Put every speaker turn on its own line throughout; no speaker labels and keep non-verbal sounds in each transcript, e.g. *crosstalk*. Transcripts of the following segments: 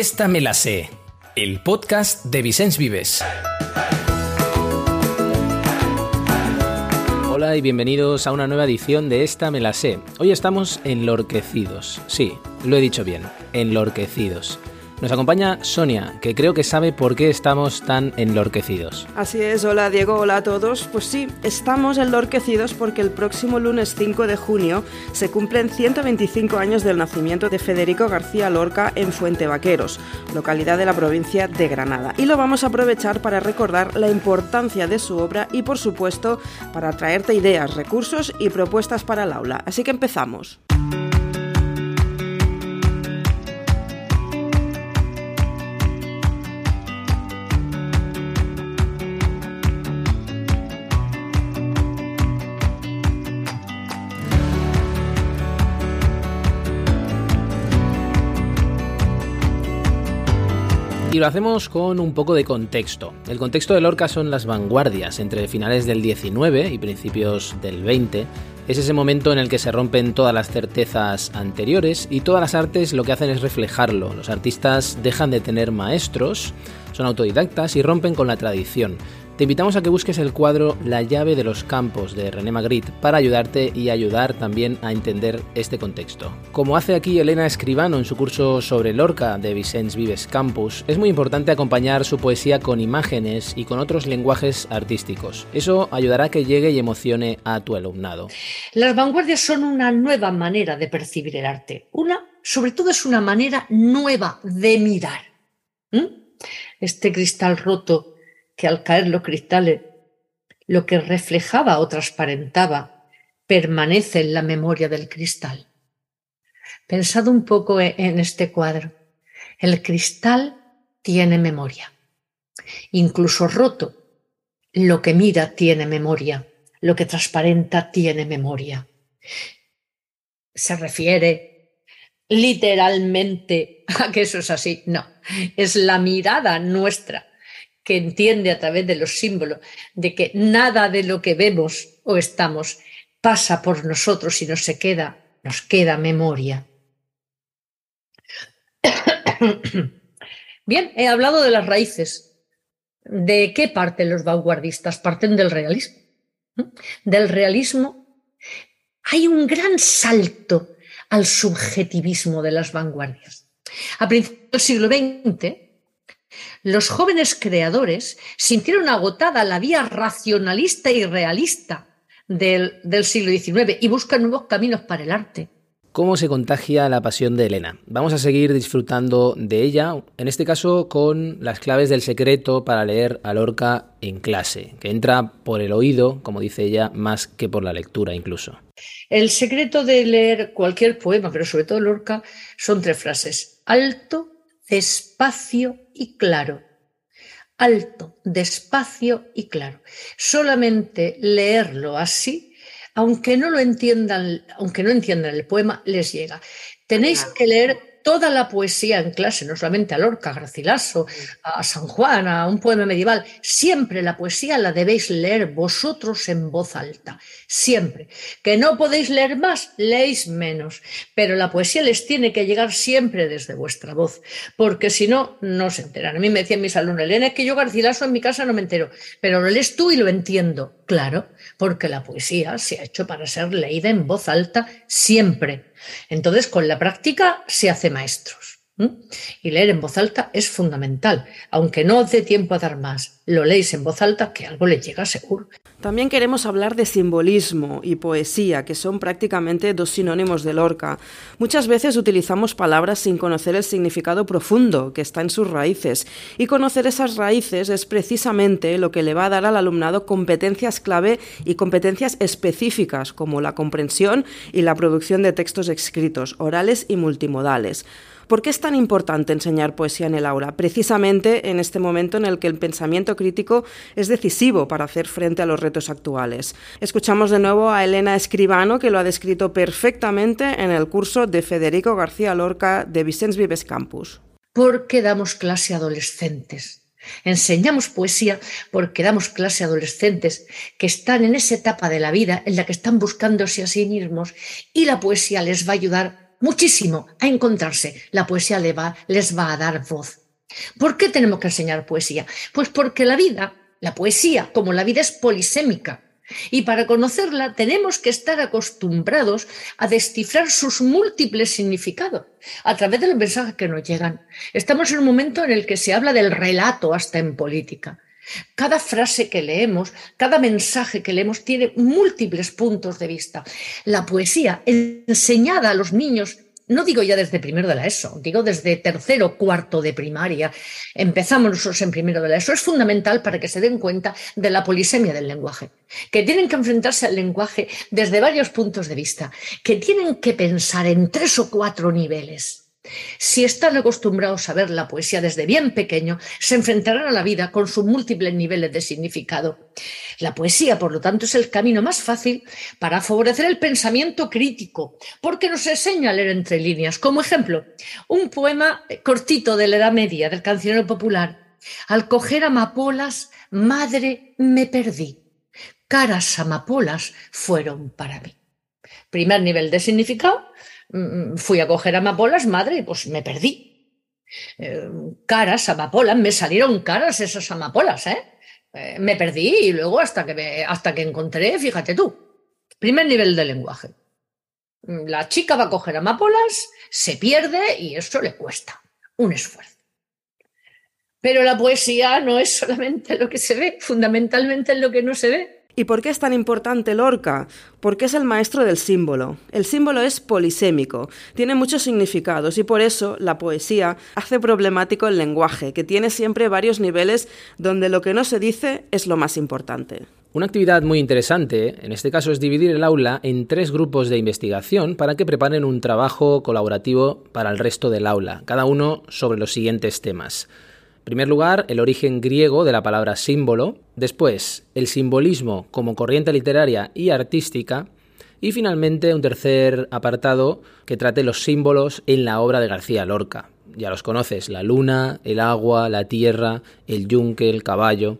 Esta me la sé, el podcast de Vicens Vives. Hola y bienvenidos a una nueva edición de Esta me la sé. Hoy estamos enlorquecidos. Sí, lo he dicho bien, enlorquecidos. Nos acompaña Sonia, que creo que sabe por qué estamos tan enlorquecidos.
Así es, hola Diego, hola a todos. Pues sí, estamos enlorquecidos porque el próximo lunes 5 de junio se cumplen 125 años del nacimiento de Federico García Lorca en Fuente Vaqueros, localidad de la provincia de Granada. Y lo vamos a aprovechar para recordar la importancia de su obra y, por supuesto, para traerte ideas, recursos y propuestas para el aula. Así que empezamos.
Lo hacemos con un poco de contexto. El contexto de Lorca son las vanguardias entre finales del 19 y principios del 20. Es ese momento en el que se rompen todas las certezas anteriores y todas las artes lo que hacen es reflejarlo. Los artistas dejan de tener maestros, son autodidactas y rompen con la tradición. Te invitamos a que busques el cuadro La llave de los campos de René Magritte para ayudarte y ayudar también a entender este contexto. Como hace aquí Elena Escribano en su curso sobre Lorca de Vicens Vives Campus, es muy importante acompañar su poesía con imágenes y con otros lenguajes artísticos. Eso ayudará a que llegue y emocione a tu alumnado.
Las vanguardias son una nueva manera de percibir el arte. Una, sobre todo, es una manera nueva de mirar. Este cristal roto que al caer los cristales, lo que reflejaba o transparentaba permanece en la memoria del cristal. Pensad un poco e-, en este cuadro. El cristal tiene memoria. Incluso roto, lo que mira tiene memoria, lo que transparenta tiene memoria. Se refiere literalmente a que eso es así. No, es la mirada nuestra que entiende a través de los símbolos de que nada de lo que vemos o estamos pasa por nosotros y nos se queda, nos queda memoria. *coughs* Bien, he hablado de las raíces. ¿De qué parten los vanguardistas? Parten del realismo. Del realismo hay un gran salto al subjetivismo de las vanguardias. A principios del siglo XX, los jóvenes creadores sintieron agotada la vía racionalista y realista del, siglo XIX y buscan nuevos caminos para el arte.
¿Cómo se contagia la pasión de Elena? Vamos a seguir disfrutando de ella, en este caso con las claves del secreto para leer a Lorca en clase, que entra por el oído, como dice ella, más que por la lectura incluso.
El secreto de leer cualquier poema, pero sobre todo Lorca, son tres frases. Alto, despacio y claro. Alto, despacio y claro. Solamente leerlo así, aunque no lo entiendan, aunque no entiendan el poema, les llega. Tenéis que leer toda la poesía en clase, no solamente a Lorca, a Garcilaso, a San Juan, a un poema medieval, siempre la poesía la debéis leer vosotros en voz alta, siempre. Que no podéis leer más, leéis menos, pero la poesía les tiene que llegar siempre desde vuestra voz, porque si no, no se enteran. A mí me decían mis alumnos, Elena, es que yo Garcilaso en mi casa no me entero, pero lo lees tú y lo entiendo. Claro, porque la poesía se ha hecho para ser leída en voz alta siempre entonces, con la práctica se hace maestros. Y leer en voz alta es fundamental, aunque no os dé tiempo a dar más. Lo leéis en voz alta que algo le llega seguro.
También queremos hablar de simbolismo y poesía, que son prácticamente dos sinónimos de Lorca. Muchas veces utilizamos palabras sin conocer el significado profundo que está en sus raíces, y conocer esas raíces es precisamente lo que le va a dar al alumnado competencias clave y competencias específicas, como la comprensión y la producción de textos escritos, orales y multimodales. ¿Por qué es tan importante enseñar poesía en el aula? Precisamente en este momento en el que el pensamiento crítico es decisivo para hacer frente a los retos actuales. Escuchamos de nuevo a Elena Escribano, que lo ha descrito perfectamente en el curso de Federico García Lorca de Vicens Vives Campus.
¿Por qué damos clase a adolescentes? Enseñamos poesía porque damos clase a adolescentes que están en esa etapa de la vida en la que están buscándose a sí mismos y la poesía les va a ayudar muchísimo a encontrarse. La poesía les va, a dar voz. ¿Por qué tenemos que enseñar poesía? Pues porque la vida, la poesía, como la vida es polisémica, y para conocerla tenemos que estar acostumbrados a descifrar sus múltiples significados a través de los mensajes que nos llegan. Estamos en un momento en el que se habla del relato hasta en política. Cada frase que leemos, cada mensaje que leemos tiene múltiples puntos de vista. La poesía enseñada a los niños no digo ya desde primero de la ESO, digo desde tercero, cuarto de primaria, empezamos nosotros en primero de la ESO, es fundamental para que se den cuenta de la polisemia del lenguaje, que tienen que enfrentarse al lenguaje desde varios puntos de vista, que tienen que pensar en tres o cuatro niveles. Si están acostumbrados a ver la poesía desde bien pequeño, se enfrentarán a la vida con sus múltiples niveles de significado. La poesía, por lo tanto, es el camino más fácil para favorecer el pensamiento crítico, porque nos enseña a leer entre líneas. Como ejemplo, un poema cortito de la Edad Media del cancionero popular. Al coger amapolas, madre, me perdí. Caras amapolas fueron para mí. Primer nivel de significado, fui a coger amapolas, madre, pues me perdí. Eh, caras, amapolas, me salieron caras esas amapolas, ¿eh? ¿eh? me perdí y luego hasta que, hasta que encontré, fíjate tú, primer nivel de lenguaje. La chica va a coger amapolas, se pierde y eso le cuesta un esfuerzo. Pero la poesía no es solamente lo que se ve, fundamentalmente es lo que no se ve.
¿Y por qué es tan importante Lorca? Porque es el maestro del símbolo. El símbolo es polisémico, tiene muchos significados y por eso la poesía hace problemático el lenguaje, que tiene siempre varios niveles donde lo que no se dice es lo más importante.
Una actividad muy interesante, en este caso, es dividir el aula en tres grupos de investigación para que preparen un trabajo colaborativo para el resto del aula, cada uno sobre los siguientes temas. En primer lugar, el origen griego de la palabra símbolo, después, el simbolismo como corriente literaria y artística, y finalmente un tercer apartado que trate los símbolos en la obra de García Lorca. Ya los conoces, la luna, el agua, la tierra, el yunque, el caballo.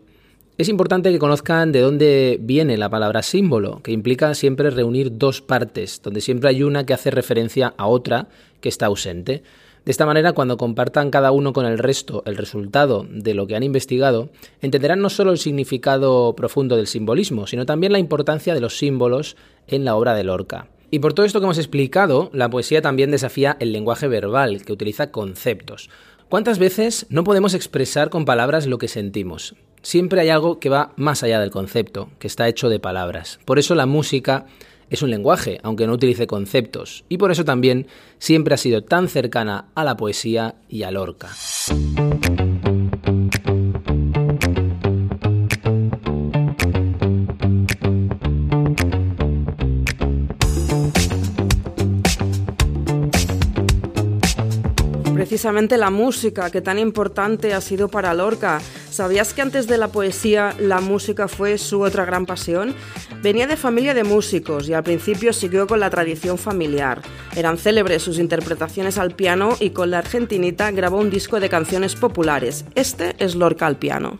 Es importante que conozcan de dónde viene la palabra símbolo, que implica siempre reunir dos partes, donde siempre hay una que hace referencia a otra que está ausente. De esta manera, cuando compartan cada uno con el resto el resultado de lo que han investigado, entenderán no solo el significado profundo del simbolismo, sino también la importancia de los símbolos en la obra de Lorca. Y por todo esto que hemos explicado, la poesía también desafía el lenguaje verbal, que utiliza conceptos. ¿Cuántas veces no podemos expresar con palabras lo que sentimos? Siempre hay algo que va más allá del concepto, que está hecho de palabras. Por eso la música es un lenguaje, aunque no utilice conceptos, y por eso también siempre ha sido tan cercana a la poesía y al Lorca.
Precisamente la música que tan importante ha sido para Lorca. ¿Sabías que antes de la poesía la música fue su otra gran pasión? Venía de familia de músicos y al principio siguió con la tradición familiar. Eran célebres sus interpretaciones al piano y con la argentinita grabó un disco de canciones populares. Este es Lorca al piano.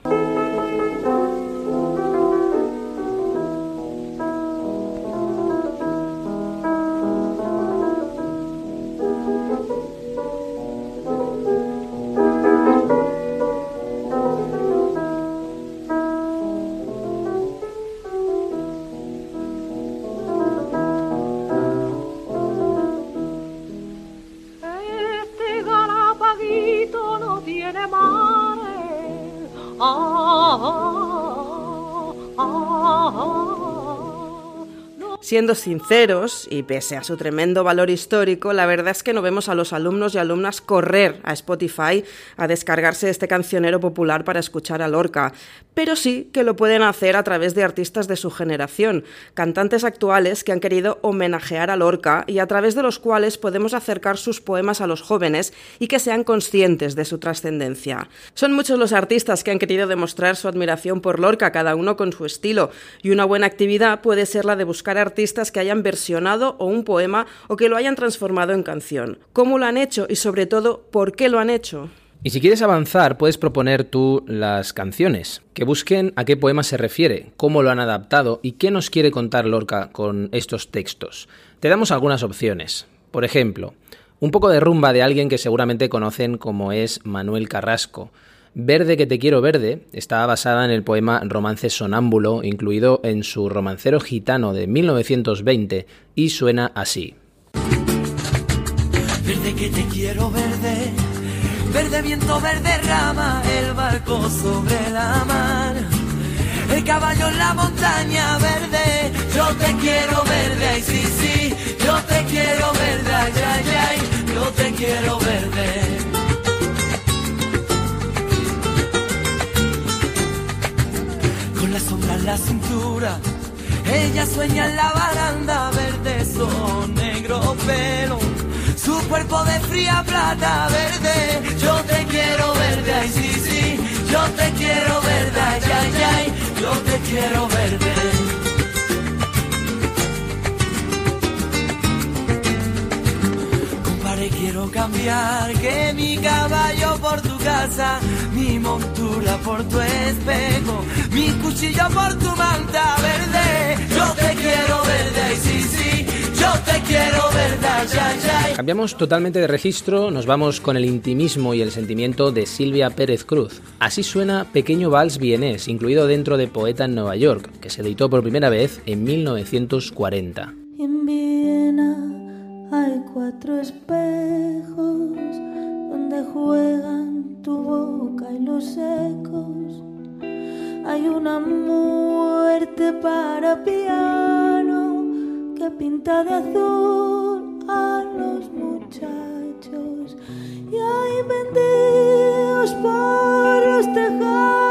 Siendo sinceros, y pese a su tremendo valor histórico, la verdad es que no vemos a los alumnos y alumnas correr a Spotify a descargarse este cancionero popular para escuchar a Lorca, pero sí que lo pueden hacer a través de artistas de su generación, cantantes actuales que han querido homenajear a Lorca y a través de los cuales podemos acercar sus poemas a los jóvenes y que sean conscientes de su trascendencia. Son muchos los artistas que han querido demostrar su admiración por Lorca, cada uno con su estilo, y una buena actividad puede ser la de buscar que hayan versionado o un poema o que lo hayan transformado en canción. ¿Cómo lo han hecho y sobre todo por qué lo han hecho?
Y si quieres avanzar, puedes proponer tú las canciones, que busquen a qué poema se refiere, cómo lo han adaptado y qué nos quiere contar Lorca con estos textos. Te damos algunas opciones. Por ejemplo, Un poco de rumba de alguien que seguramente conocen como es Manuel Carrasco. Verde que te quiero verde está basada en el poema Romance Sonámbulo, incluido en su romancero gitano de 1920, y suena así.
Verde que te quiero verde, verde viento, verde rama, el barco sobre la mar, el caballo en la montaña verde, yo te quiero verde, ay sí, sí, yo te quiero verde, ay, ay, ay, yo te quiero verde. La cintura. Ella sueña en la baranda, verde son negro pelo. Su cuerpo de fría plata verde. Yo te quiero verde, ay sí, sí. Yo te quiero verde, ay, ay, ay. Yo te quiero verde. quiero cambiar que mi caballo por casa, mi montura por tu espejo, mi cuchillo por tu manta verde. Yo te quiero verde, sí, sí, yo te quiero verde, ya, ya.
Cambiamos totalmente de registro, nos vamos con el intimismo y el sentimiento de Silvia Pérez Cruz. Así suena Pequeño Vals Vienés, incluido dentro de Poeta en Nueva York, que se editó por primera vez en 1940.
En Viena hay cuatro espejos donde juegan tu boca y los ecos. Hay una muerte para piano que pinta de azul a los muchachos. Y hay vendidos por los tejados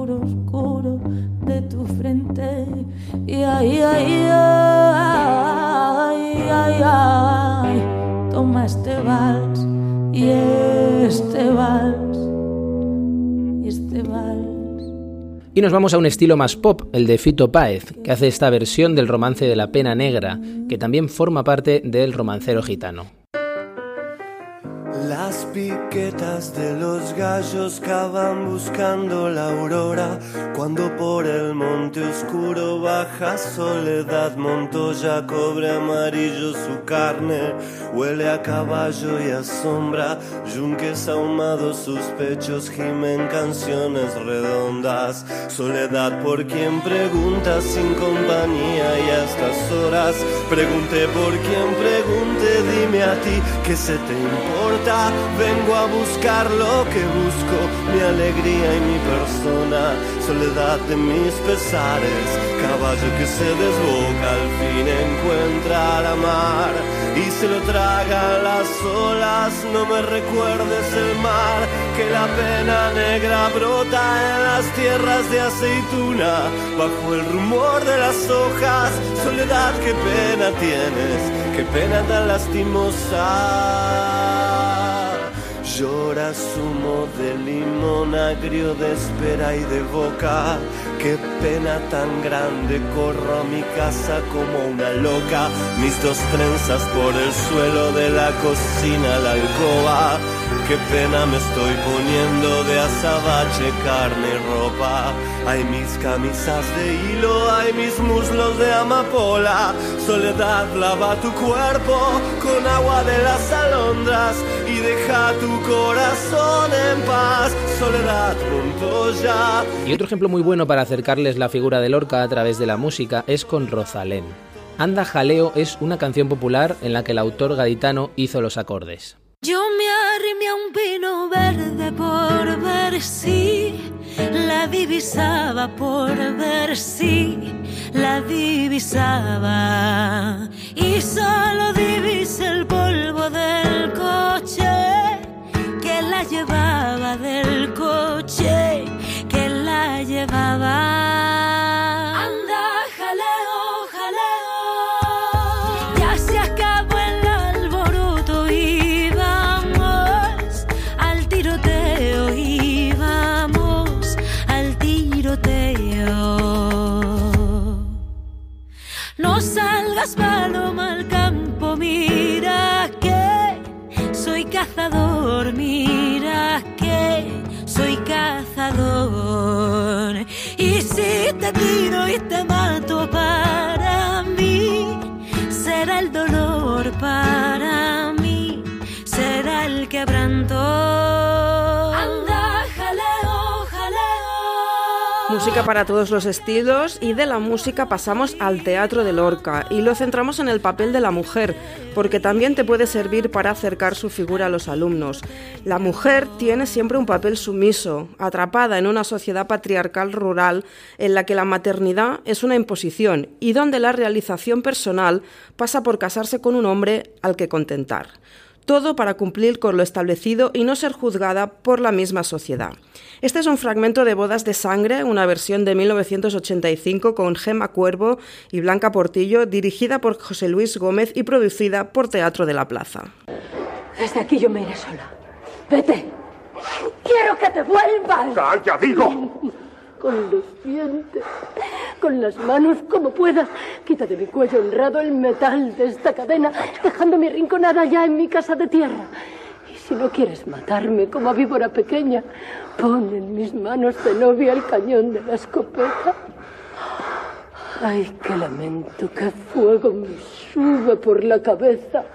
nos vamos a un estilo más pop, el de Fito Páez, que hace esta versión del romance de la pena negra, que también forma parte del romancero gitano.
Las piquetas de los gallos cavan buscando la aurora. Cuando por el monte oscuro baja soledad, Montoya cobre amarillo su carne. Huele a caballo y a sombra. Yunques ahumados sus pechos gimen canciones redondas. Soledad por quien pregunta sin compañía y a estas horas. Pregunté por quien pregunte, dime a ti que se importa vengo a buscar lo que busco, mi alegría y mi persona, soledad de mis pesares, caballo que se desboca, al fin encuentra la mar y se lo traga las olas, no me recuerdes el mar, que la pena negra brota en las tierras de aceituna, bajo el rumor de las hojas, soledad, qué pena tienes, qué pena tan lastimosa. Llora zumo de limón agrio de espera y de boca. Qué pena tan grande, corro a mi casa como una loca. Mis dos trenzas por el suelo de la cocina, la alcoba qué pena me estoy poniendo de azabache, carne ropa. Hay mis camisas de hilo, hay mis muslos de amapola. Soledad, lava tu cuerpo con agua de las alondras y deja tu corazón en paz. Soledad, punto ya.
Y otro ejemplo muy bueno para acercarles la figura de Lorca a través de la música es con Rosalén. Anda Jaleo es una canción popular en la que el autor gaditano hizo los acordes.
Yo me arrimé a un pino verde por ver si la divisaba, por ver si la divisaba. Y solo divisé el polvo del coche que la llevaba, del coche que la llevaba. Paloma al campo, mira que soy cazador, mira que soy cazador. Y si te tiro y te mato para mí, será el dolor para mí, será el quebranto.
Música para todos los estilos y de la música pasamos al teatro de Lorca y lo centramos en el papel de la mujer, porque también te puede servir para acercar su figura a los alumnos. La mujer tiene siempre un papel sumiso, atrapada en una sociedad patriarcal rural en la que la maternidad es una imposición y donde la realización personal pasa por casarse con un hombre al que contentar todo para cumplir con lo establecido y no ser juzgada por la misma sociedad. Este es un fragmento de Bodas de Sangre, una versión de 1985 con Gemma Cuervo y Blanca Portillo, dirigida por José Luis Gómez y producida por Teatro de la Plaza.
Desde aquí yo me iré sola. Vete. Quiero que te vuelvas.
¡Calla, digo!
con los dientes, con las manos como puedas. Quita de mi cuello honrado el metal de esta cadena, dejando mi rinconada ya en mi casa de tierra. Y si no quieres matarme como a víbora pequeña, pon en mis manos de novia el cañón de la escopeta. Ay, qué lamento, qué fuego me sube por la cabeza.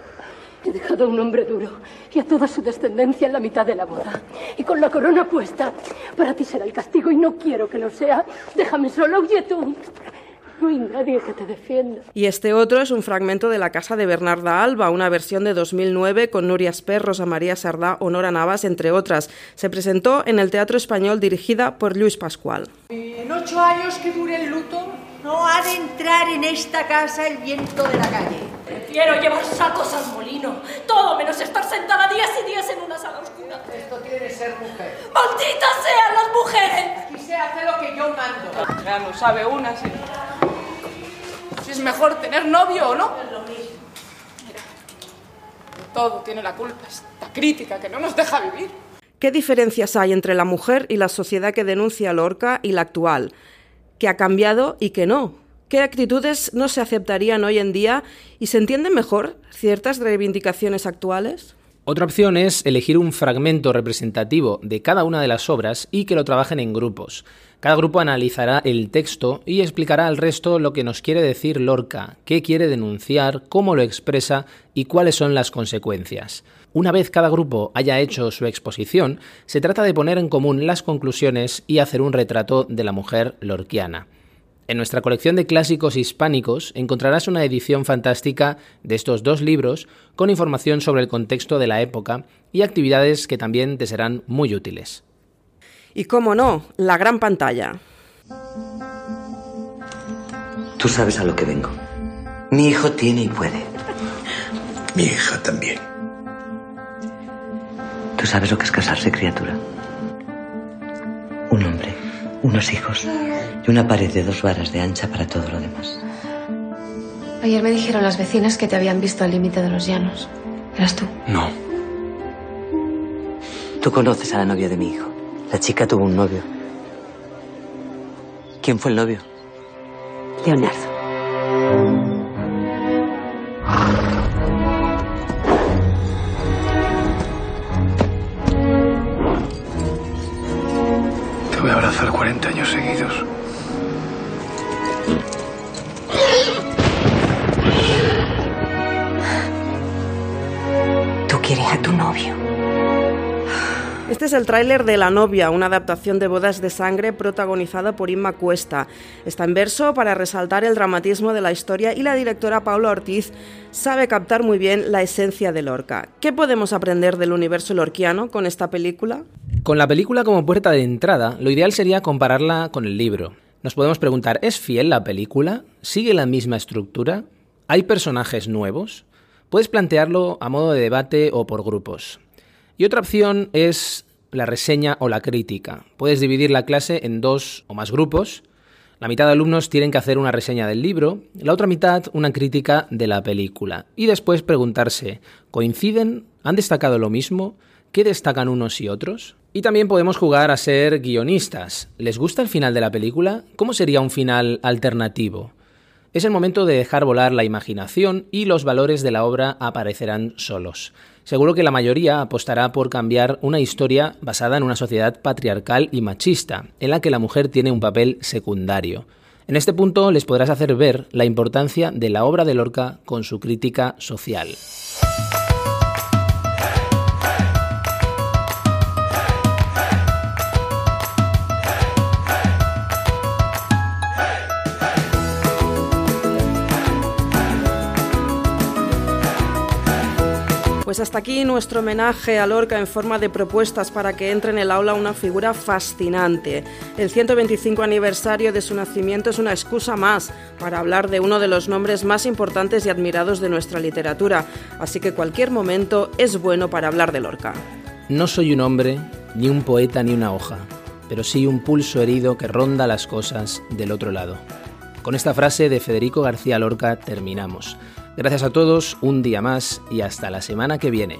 He dejado a un hombre duro y a toda su descendencia en la mitad de la boda. Y con la corona puesta. Para ti será el castigo y no quiero que lo sea. Déjame solo, huye tú. *laughs* No hay nadie que te defienda.
Y este otro es un fragmento de La Casa de Bernarda Alba, una versión de 2009 con Nuria Perros, a María Sardá o Nora Navas, entre otras. Se presentó en el Teatro Español dirigida por Luis Pascual.
En ocho años que dure el luto, no ha de entrar en esta casa el viento de la calle.
Quiero llevar sacos al molino. Todo menos estar sentada días y días en una sala oscura.
Esto tiene que ser mujer.
¡Malditas sean las mujeres!
Aquí se hace lo que yo mando.
Ya no sabe una si... si es mejor tener novio o no.
Es lo mismo.
Mira, todo tiene la culpa. Esta crítica que no nos deja vivir.
¿Qué diferencias hay entre la mujer y la sociedad que denuncia a Lorca y la actual? ¿Que ha cambiado y que no? ¿Qué actitudes no se aceptarían hoy en día y se entienden mejor ciertas reivindicaciones actuales?
Otra opción es elegir un fragmento representativo de cada una de las obras y que lo trabajen en grupos. Cada grupo analizará el texto y explicará al resto lo que nos quiere decir Lorca, qué quiere denunciar, cómo lo expresa y cuáles son las consecuencias. Una vez cada grupo haya hecho su exposición, se trata de poner en común las conclusiones y hacer un retrato de la mujer lorquiana. En nuestra colección de clásicos hispánicos encontrarás una edición fantástica de estos dos libros con información sobre el contexto de la época y actividades que también te serán muy útiles.
Y cómo no, la gran pantalla.
Tú sabes a lo que vengo. Mi hijo tiene y puede.
Mi hija también.
¿Tú sabes lo que es casarse, criatura? Un hombre, unos hijos y una pared de dos varas de ancha para todo lo demás.
Ayer me dijeron las vecinas que te habían visto al límite de los llanos. ¿Eras tú?
No.
Tú conoces a la novia de mi hijo. La chica tuvo un novio. ¿Quién fue el novio?
Leonardo.
Es el tráiler de La novia, una adaptación de Bodas de Sangre protagonizada por Inma Cuesta. Está en verso para resaltar el dramatismo de la historia y la directora Paula Ortiz sabe captar muy bien la esencia de Lorca. ¿Qué podemos aprender del universo lorquiano con esta película?
Con la película como puerta de entrada, lo ideal sería compararla con el libro. Nos podemos preguntar, ¿es fiel la película? ¿Sigue la misma estructura? ¿Hay personajes nuevos? Puedes plantearlo a modo de debate o por grupos. Y otra opción es la reseña o la crítica. Puedes dividir la clase en dos o más grupos. La mitad de alumnos tienen que hacer una reseña del libro, la otra mitad una crítica de la película. Y después preguntarse, ¿coinciden? ¿Han destacado lo mismo? ¿Qué destacan unos y otros? Y también podemos jugar a ser guionistas. ¿Les gusta el final de la película? ¿Cómo sería un final alternativo? Es el momento de dejar volar la imaginación y los valores de la obra aparecerán solos. Seguro que la mayoría apostará por cambiar una historia basada en una sociedad patriarcal y machista, en la que la mujer tiene un papel secundario. En este punto les podrás hacer ver la importancia de la obra de Lorca con su crítica social.
Pues hasta aquí nuestro homenaje a Lorca en forma de propuestas para que entre en el aula una figura fascinante. El 125 aniversario de su nacimiento es una excusa más para hablar de uno de los nombres más importantes y admirados de nuestra literatura, así que cualquier momento es bueno para hablar de Lorca.
No soy un hombre, ni un poeta, ni una hoja, pero sí un pulso herido que ronda las cosas del otro lado. Con esta frase de Federico García Lorca terminamos. Gracias a todos, un día más y hasta la semana que viene.